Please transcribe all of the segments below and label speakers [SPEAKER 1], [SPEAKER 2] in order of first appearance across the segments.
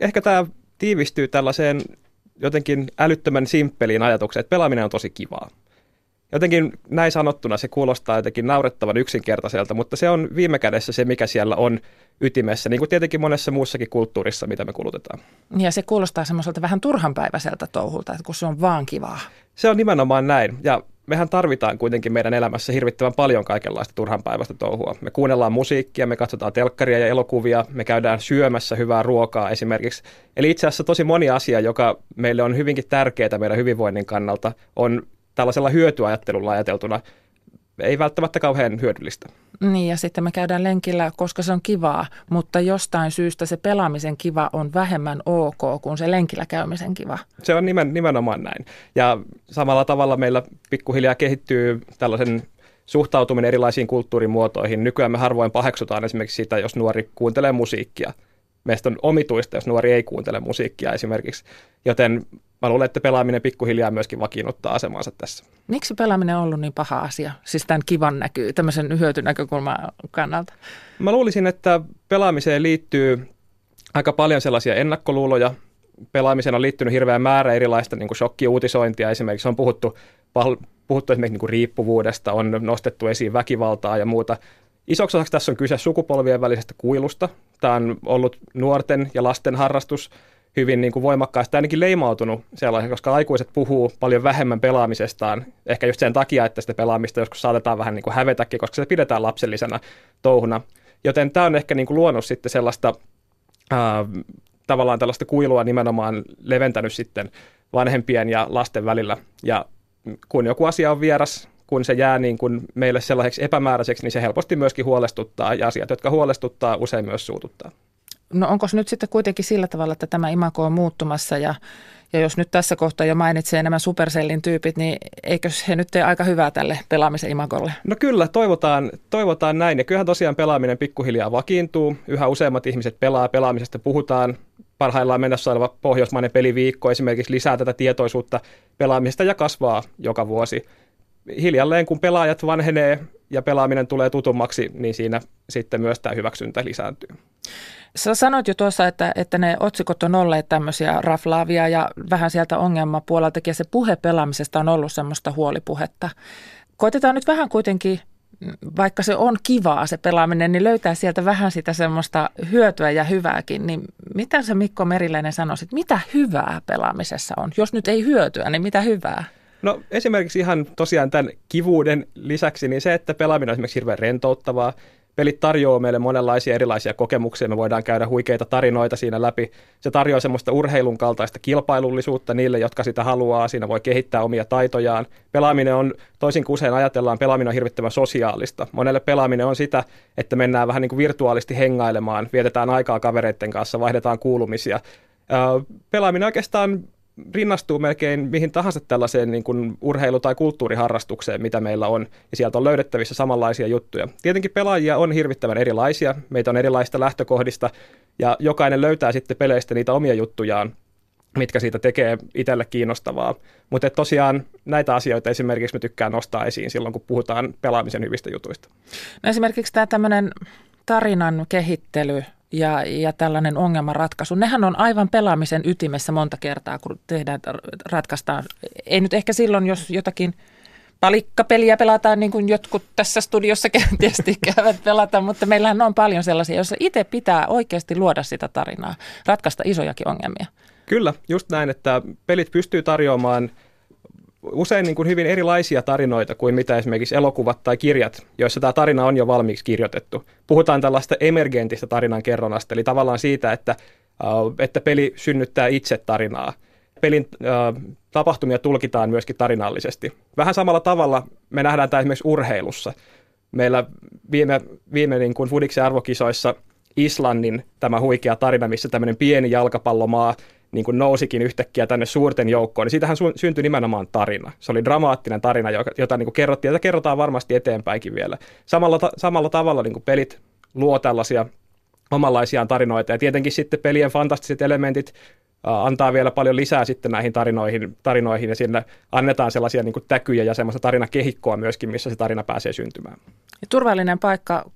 [SPEAKER 1] ehkä tämä tiivistyy tällaiseen jotenkin älyttömän simppeliin ajatukseen, että pelaaminen on tosi kivaa. Jotenkin näin sanottuna se kuulostaa jotenkin naurettavan yksinkertaiselta, mutta se on viime kädessä se, mikä siellä on ytimessä, niin kuin tietenkin monessa muussakin kulttuurissa, mitä me kulutetaan.
[SPEAKER 2] Ja se kuulostaa semmoiselta vähän turhanpäiväiseltä touhulta, että kun se on vaan kivaa.
[SPEAKER 1] Se on nimenomaan näin. Ja mehän tarvitaan kuitenkin meidän elämässä hirvittävän paljon kaikenlaista turhanpäiväistä touhua. Me kuunnellaan musiikkia, me katsotaan telkkaria ja elokuvia, me käydään syömässä hyvää ruokaa esimerkiksi. Eli itse asiassa tosi moni asia, joka meille on hyvinkin tärkeää meidän hyvinvoinnin kannalta, on tällaisella hyötyajattelulla ajateltuna ei välttämättä kauhean hyödyllistä.
[SPEAKER 2] Niin ja sitten me käydään lenkillä, koska se on kivaa, mutta jostain syystä se pelaamisen kiva on vähemmän ok kuin se lenkillä käymisen kiva.
[SPEAKER 1] Se on nimen, nimenomaan näin. Ja samalla tavalla meillä pikkuhiljaa kehittyy tällaisen suhtautuminen erilaisiin kulttuurimuotoihin. Nykyään me harvoin paheksutaan esimerkiksi sitä, jos nuori kuuntelee musiikkia. Meistä on omituista, jos nuori ei kuuntele musiikkia esimerkiksi. Joten mä luulen, että pelaaminen pikkuhiljaa myöskin vakiinnuttaa asemansa tässä.
[SPEAKER 2] Miksi pelaaminen on ollut niin paha asia? Siis tämän kivan näkyy, tämmöisen hyötynäkökulman kannalta.
[SPEAKER 1] Mä luulisin, että pelaamiseen liittyy aika paljon sellaisia ennakkoluuloja. Pelaamiseen on liittynyt hirveän määrä erilaista niin shokkiuutisointia. Esimerkiksi on puhuttu, puhuttu esimerkiksi niin riippuvuudesta, on nostettu esiin väkivaltaa ja muuta. Isoksi osaksi tässä on kyse sukupolvien välisestä kuilusta. Tämä on ollut nuorten ja lasten harrastus hyvin niin kuin voimakkaasti, ainakin leimautunut sellaisen, koska aikuiset puhuu paljon vähemmän pelaamisestaan, ehkä just sen takia, että sitä pelaamista joskus saatetaan vähän niin kuin hävetäkin, koska se pidetään lapsellisena touhuna. Joten tämä on ehkä niin kuin luonut sitten sellaista ää, tavallaan tällaista kuilua nimenomaan leventänyt sitten vanhempien ja lasten välillä. Ja kun joku asia on vieras, kun se jää niin kuin meille sellaiseksi epämääräiseksi, niin se helposti myöskin huolestuttaa ja asiat, jotka huolestuttaa, usein myös suututtaa.
[SPEAKER 2] No onko se nyt sitten kuitenkin sillä tavalla, että tämä imako on muuttumassa ja, ja jos nyt tässä kohtaa jo mainitsee nämä Supercellin tyypit, niin eikö he nyt tee aika hyvää tälle pelaamisen imakolle?
[SPEAKER 1] No kyllä, toivotaan, toivotaan näin. Ja kyllähän tosiaan pelaaminen pikkuhiljaa vakiintuu. Yhä useammat ihmiset pelaa, pelaamisesta puhutaan. Parhaillaan mennessä oleva pohjoismainen peliviikko esimerkiksi lisää tätä tietoisuutta pelaamisesta ja kasvaa joka vuosi. Hiljalleen kun pelaajat vanhenee ja pelaaminen tulee tutummaksi, niin siinä sitten myös tämä hyväksyntä lisääntyy.
[SPEAKER 2] Sä sanoit jo tuossa, että, että ne otsikot on olleet tämmöisiä raflaavia ja vähän sieltä ongelmapuoleltakin ja se puhe pelaamisesta on ollut semmoista huolipuhetta. Koitetaan nyt vähän kuitenkin, vaikka se on kivaa se pelaaminen, niin löytää sieltä vähän sitä semmoista hyötyä ja hyvääkin. Niin mitä sä Mikko Meriläinen sanoisit, mitä hyvää pelaamisessa on? Jos nyt ei hyötyä, niin mitä hyvää?
[SPEAKER 1] No esimerkiksi ihan tosiaan tämän kivuuden lisäksi, niin se, että pelaaminen on esimerkiksi hirveän rentouttavaa, pelit tarjoaa meille monenlaisia erilaisia kokemuksia. Me voidaan käydä huikeita tarinoita siinä läpi. Se tarjoaa semmoista urheilun kaltaista kilpailullisuutta niille, jotka sitä haluaa. Siinä voi kehittää omia taitojaan. Pelaaminen on, toisin kuin usein ajatellaan, pelaaminen on hirvittävän sosiaalista. Monelle pelaaminen on sitä, että mennään vähän niin kuin virtuaalisesti hengailemaan, vietetään aikaa kavereiden kanssa, vaihdetaan kuulumisia. Pelaaminen oikeastaan rinnastuu melkein mihin tahansa tällaiseen niin kuin urheilu- tai kulttuuriharrastukseen, mitä meillä on, ja sieltä on löydettävissä samanlaisia juttuja. Tietenkin pelaajia on hirvittävän erilaisia, meitä on erilaista lähtökohdista, ja jokainen löytää sitten peleistä niitä omia juttujaan, mitkä siitä tekee itselle kiinnostavaa. Mutta tosiaan näitä asioita esimerkiksi me tykkään nostaa esiin silloin, kun puhutaan pelaamisen hyvistä jutuista.
[SPEAKER 2] No esimerkiksi tämä tämmöinen tarinan kehittely ja, ja tällainen ongelmanratkaisu. Nehän on aivan pelaamisen ytimessä monta kertaa, kun tehdään, ratkaistaan. Ei nyt ehkä silloin, jos jotakin palikkapeliä pelataan, niin kuin jotkut tässä studiossa kenties käyvät pelata, mutta meillähän on paljon sellaisia, joissa itse pitää oikeasti luoda sitä tarinaa, ratkaista isojakin ongelmia.
[SPEAKER 1] Kyllä, just näin, että pelit pystyy tarjoamaan – usein niin kuin hyvin erilaisia tarinoita kuin mitä esimerkiksi elokuvat tai kirjat, joissa tämä tarina on jo valmiiksi kirjoitettu. Puhutaan tällaista emergentistä tarinan kerronnasta, eli tavallaan siitä, että, että peli synnyttää itse tarinaa. Pelin tapahtumia tulkitaan myöskin tarinallisesti. Vähän samalla tavalla me nähdään tämä esimerkiksi urheilussa. Meillä viime, viime niin kuin Fudiksen arvokisoissa Islannin tämä huikea tarina, missä tämmöinen pieni jalkapallomaa niin kuin nousikin yhtäkkiä tänne suurten joukkoon, niin siitähän syntyi nimenomaan tarina. Se oli dramaattinen tarina, jota, jota niin kuin kerrottiin, ja kerrotaan varmasti eteenpäinkin vielä. Samalla, ta- samalla tavalla niin kuin pelit luo tällaisia omanlaisiaan tarinoita, ja tietenkin sitten pelien fantastiset elementit antaa vielä paljon lisää sitten näihin tarinoihin, tarinoihin ja sinne annetaan sellaisia niin kuin täkyjä ja semmoista tarinakehikkoa myöskin, missä se tarina pääsee syntymään.
[SPEAKER 2] Ja turvallinen paikka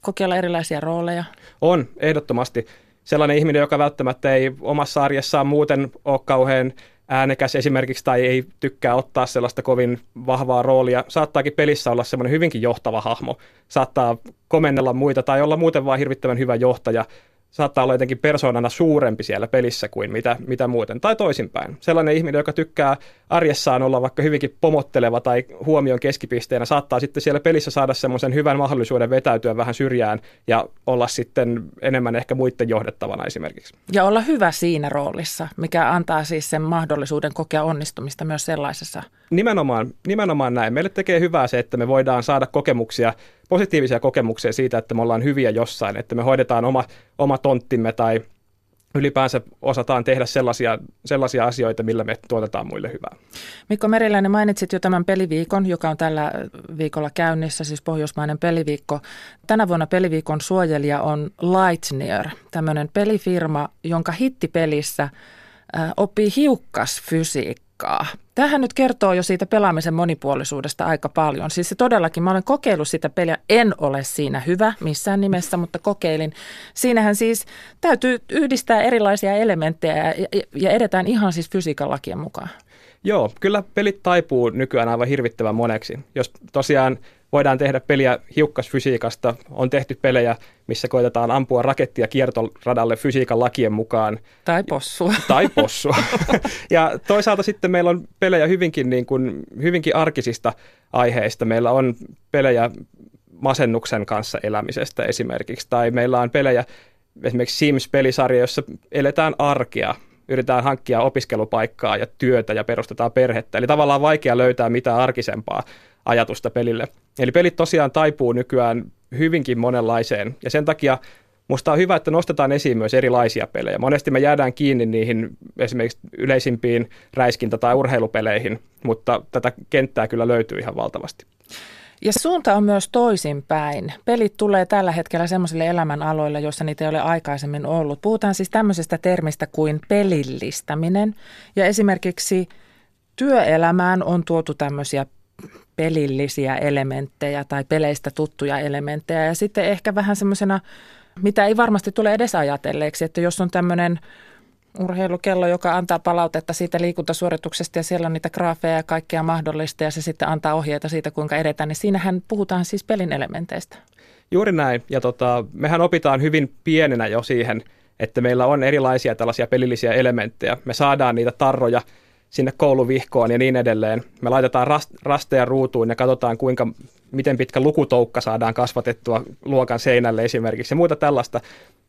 [SPEAKER 2] kokeilla erilaisia rooleja?
[SPEAKER 1] On, ehdottomasti sellainen ihminen, joka välttämättä ei omassa arjessaan muuten ole kauhean äänekäs esimerkiksi tai ei tykkää ottaa sellaista kovin vahvaa roolia, saattaakin pelissä olla semmoinen hyvinkin johtava hahmo. Saattaa komennella muita tai olla muuten vain hirvittävän hyvä johtaja saattaa olla jotenkin persoonana suurempi siellä pelissä kuin mitä, mitä muuten, tai toisinpäin. Sellainen ihminen, joka tykkää arjessaan olla vaikka hyvinkin pomotteleva tai huomion keskipisteenä, saattaa sitten siellä pelissä saada semmoisen hyvän mahdollisuuden vetäytyä vähän syrjään ja olla sitten enemmän ehkä muiden johdettavana esimerkiksi.
[SPEAKER 2] Ja olla hyvä siinä roolissa, mikä antaa siis sen mahdollisuuden kokea onnistumista myös sellaisessa.
[SPEAKER 1] Nimenomaan, nimenomaan näin. Meille tekee hyvää se, että me voidaan saada kokemuksia positiivisia kokemuksia siitä, että me ollaan hyviä jossain, että me hoidetaan oma, oma tonttimme tai ylipäänsä osataan tehdä sellaisia, sellaisia asioita, millä me tuotetaan muille hyvää.
[SPEAKER 2] Mikko Meriläinen, mainitsit jo tämän peliviikon, joka on tällä viikolla käynnissä, siis pohjoismainen peliviikko. Tänä vuonna peliviikon suojelija on Lightnear, tämmöinen pelifirma, jonka hittipelissä oppii hiukkasfysiikkaa aikaa. Tähän nyt kertoo jo siitä pelaamisen monipuolisuudesta aika paljon. Siis todellakin, mä olen kokeillut sitä peliä, en ole siinä hyvä missään nimessä, mutta kokeilin. Siinähän siis täytyy yhdistää erilaisia elementtejä ja, ja edetään ihan siis fysiikan lakien mukaan.
[SPEAKER 1] Joo, kyllä pelit taipuu nykyään aivan hirvittävän moneksi. Jos tosiaan voidaan tehdä peliä hiukkasfysiikasta. On tehty pelejä, missä koitetaan ampua rakettia kiertoradalle fysiikan lakien mukaan.
[SPEAKER 2] Tai possua.
[SPEAKER 1] Tai possua. ja toisaalta sitten meillä on pelejä hyvinkin, niin kuin, hyvinkin arkisista aiheista. Meillä on pelejä masennuksen kanssa elämisestä esimerkiksi. Tai meillä on pelejä, esimerkiksi Sims-pelisarja, jossa eletään arkea yritetään hankkia opiskelupaikkaa ja työtä ja perustetaan perhettä. Eli tavallaan vaikea löytää mitään arkisempaa ajatusta pelille. Eli pelit tosiaan taipuu nykyään hyvinkin monenlaiseen ja sen takia Musta on hyvä, että nostetaan esiin myös erilaisia pelejä. Monesti me jäädään kiinni niihin esimerkiksi yleisimpiin räiskintä- tai urheilupeleihin, mutta tätä kenttää kyllä löytyy ihan valtavasti.
[SPEAKER 2] Ja suunta on myös toisinpäin. Pelit tulee tällä hetkellä sellaisille elämänaloille, joissa niitä ei ole aikaisemmin ollut. Puhutaan siis tämmöisestä termistä kuin pelillistäminen. Ja esimerkiksi työelämään on tuotu tämmöisiä pelillisiä elementtejä tai peleistä tuttuja elementtejä. Ja sitten ehkä vähän semmoisena, mitä ei varmasti tule edes ajatelleeksi, että jos on tämmöinen urheilukello, joka antaa palautetta siitä liikuntasuorituksesta ja siellä on niitä graafeja ja kaikkea mahdollista ja se sitten antaa ohjeita siitä, kuinka edetään, niin siinähän puhutaan siis pelin elementeistä.
[SPEAKER 1] Juuri näin. Ja tota, mehän opitaan hyvin pienenä jo siihen, että meillä on erilaisia tällaisia pelillisiä elementtejä. Me saadaan niitä tarroja sinne kouluvihkoon ja niin edelleen. Me laitetaan rasteja ruutuun ja katsotaan, kuinka, miten pitkä lukutoukka saadaan kasvatettua luokan seinälle esimerkiksi ja muuta tällaista.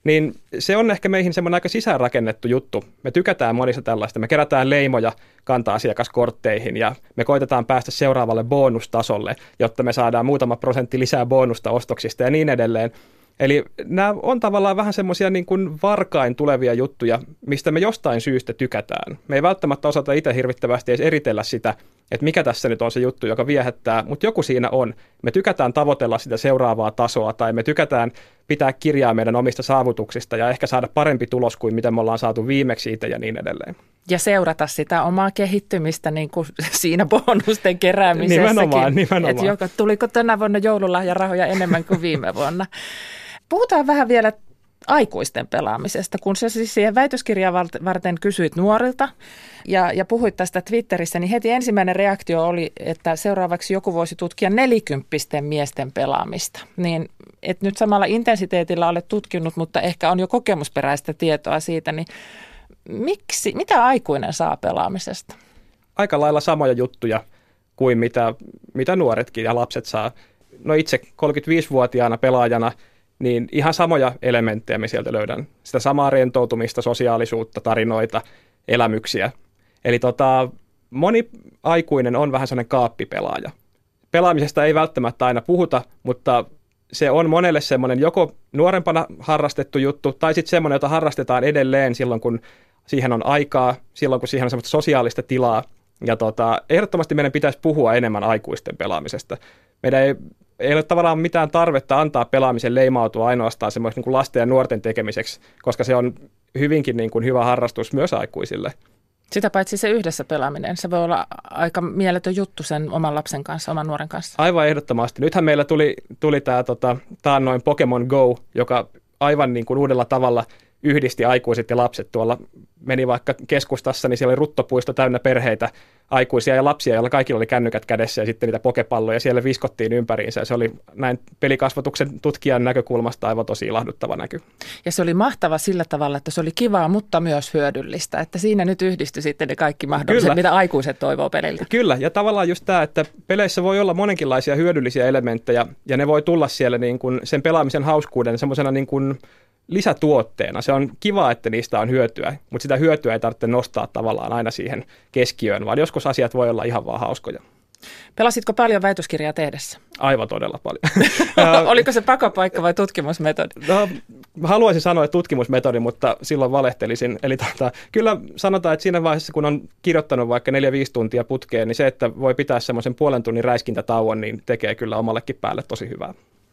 [SPEAKER 1] Niin se on ehkä meihin semmoinen aika sisäänrakennettu juttu. Me tykätään monista tällaista. Me kerätään leimoja kanta-asiakaskortteihin ja me koitetaan päästä seuraavalle bonustasolle, jotta me saadaan muutama prosentti lisää bonusta ostoksista ja niin edelleen. Eli nämä on tavallaan vähän semmoisia niin kuin varkain tulevia juttuja, mistä me jostain syystä tykätään. Me ei välttämättä osata itse hirvittävästi edes eritellä sitä, että mikä tässä nyt on se juttu, joka viehättää, mutta joku siinä on. Me tykätään tavoitella sitä seuraavaa tasoa tai me tykätään pitää kirjaa meidän omista saavutuksista ja ehkä saada parempi tulos kuin mitä me ollaan saatu viimeksi itse ja niin edelleen.
[SPEAKER 2] Ja seurata sitä omaa kehittymistä niin kuin siinä bonusten keräämisessäkin.
[SPEAKER 1] Nimenomaan, nimenomaan.
[SPEAKER 2] Että joka, tuliko tänä vuonna joululahjarahoja enemmän kuin viime vuonna. Puhutaan vähän vielä aikuisten pelaamisesta, kun sä siis siihen väitöskirjaa varten kysyit nuorilta ja, ja puhuit tästä Twitterissä, niin heti ensimmäinen reaktio oli, että seuraavaksi joku voisi tutkia nelikymppisten miesten pelaamista. Niin et nyt samalla intensiteetillä olet tutkinut, mutta ehkä on jo kokemusperäistä tietoa siitä, niin miksi, mitä aikuinen saa pelaamisesta?
[SPEAKER 1] Aika lailla samoja juttuja kuin mitä, mitä nuoretkin ja lapset saa. No itse 35-vuotiaana pelaajana – niin ihan samoja elementtejä me sieltä löydän. Sitä samaa rentoutumista, sosiaalisuutta, tarinoita, elämyksiä. Eli tota, moni aikuinen on vähän sellainen kaappipelaaja. Pelaamisesta ei välttämättä aina puhuta, mutta se on monelle semmoinen joko nuorempana harrastettu juttu, tai sitten semmoinen, jota harrastetaan edelleen silloin, kun siihen on aikaa, silloin, kun siihen on semmoista sosiaalista tilaa. Ja tota, ehdottomasti meidän pitäisi puhua enemmän aikuisten pelaamisesta. Meidän ei ei ole tavallaan mitään tarvetta antaa pelaamisen leimautua ainoastaan semmoisen niin lasten ja nuorten tekemiseksi, koska se on hyvinkin niin kuin hyvä harrastus myös aikuisille.
[SPEAKER 2] Sitä paitsi se yhdessä pelaaminen, se voi olla aika mieletön juttu sen oman lapsen kanssa, oman nuoren kanssa.
[SPEAKER 1] Aivan ehdottomasti. Nythän meillä tuli, tuli tämä tota, taannoin Pokemon Go, joka aivan niin kuin uudella tavalla yhdisti aikuiset ja lapset. Tuolla meni vaikka keskustassa, niin siellä oli ruttopuisto täynnä perheitä, aikuisia ja lapsia, joilla kaikilla oli kännykät kädessä ja sitten niitä pokepalloja siellä viskottiin ympäriinsä. Se oli näin pelikasvatuksen tutkijan näkökulmasta aivan tosi ilahduttava näky.
[SPEAKER 2] Ja se oli mahtava sillä tavalla, että se oli kivaa, mutta myös hyödyllistä. Että siinä nyt yhdistyi sitten ne kaikki mahdolliset, Kyllä. mitä aikuiset toivoo peliltä.
[SPEAKER 1] Kyllä, ja tavallaan just tämä, että peleissä voi olla monenkinlaisia hyödyllisiä elementtejä, ja ne voi tulla siellä niin kuin sen pelaamisen hauskuuden semmoisena niin kuin lisätuotteena. Se on kiva, että niistä on hyötyä, mutta sitä hyötyä ei tarvitse nostaa tavallaan aina siihen keskiöön, vaan joskus asiat voi olla ihan vaan hauskoja.
[SPEAKER 2] Pelasitko paljon väitöskirjaa tehdessä?
[SPEAKER 1] Aivan todella paljon.
[SPEAKER 2] Oliko se pakopaikka vai tutkimusmetodi?
[SPEAKER 1] No, haluaisin sanoa, että tutkimusmetodi, mutta silloin valehtelisin. Eli tota, kyllä sanotaan, että siinä vaiheessa, kun on kirjoittanut vaikka 4-5 tuntia putkeen, niin se, että voi pitää semmoisen puolen tunnin räiskintätauon, niin tekee kyllä omallekin päälle tosi hyvää.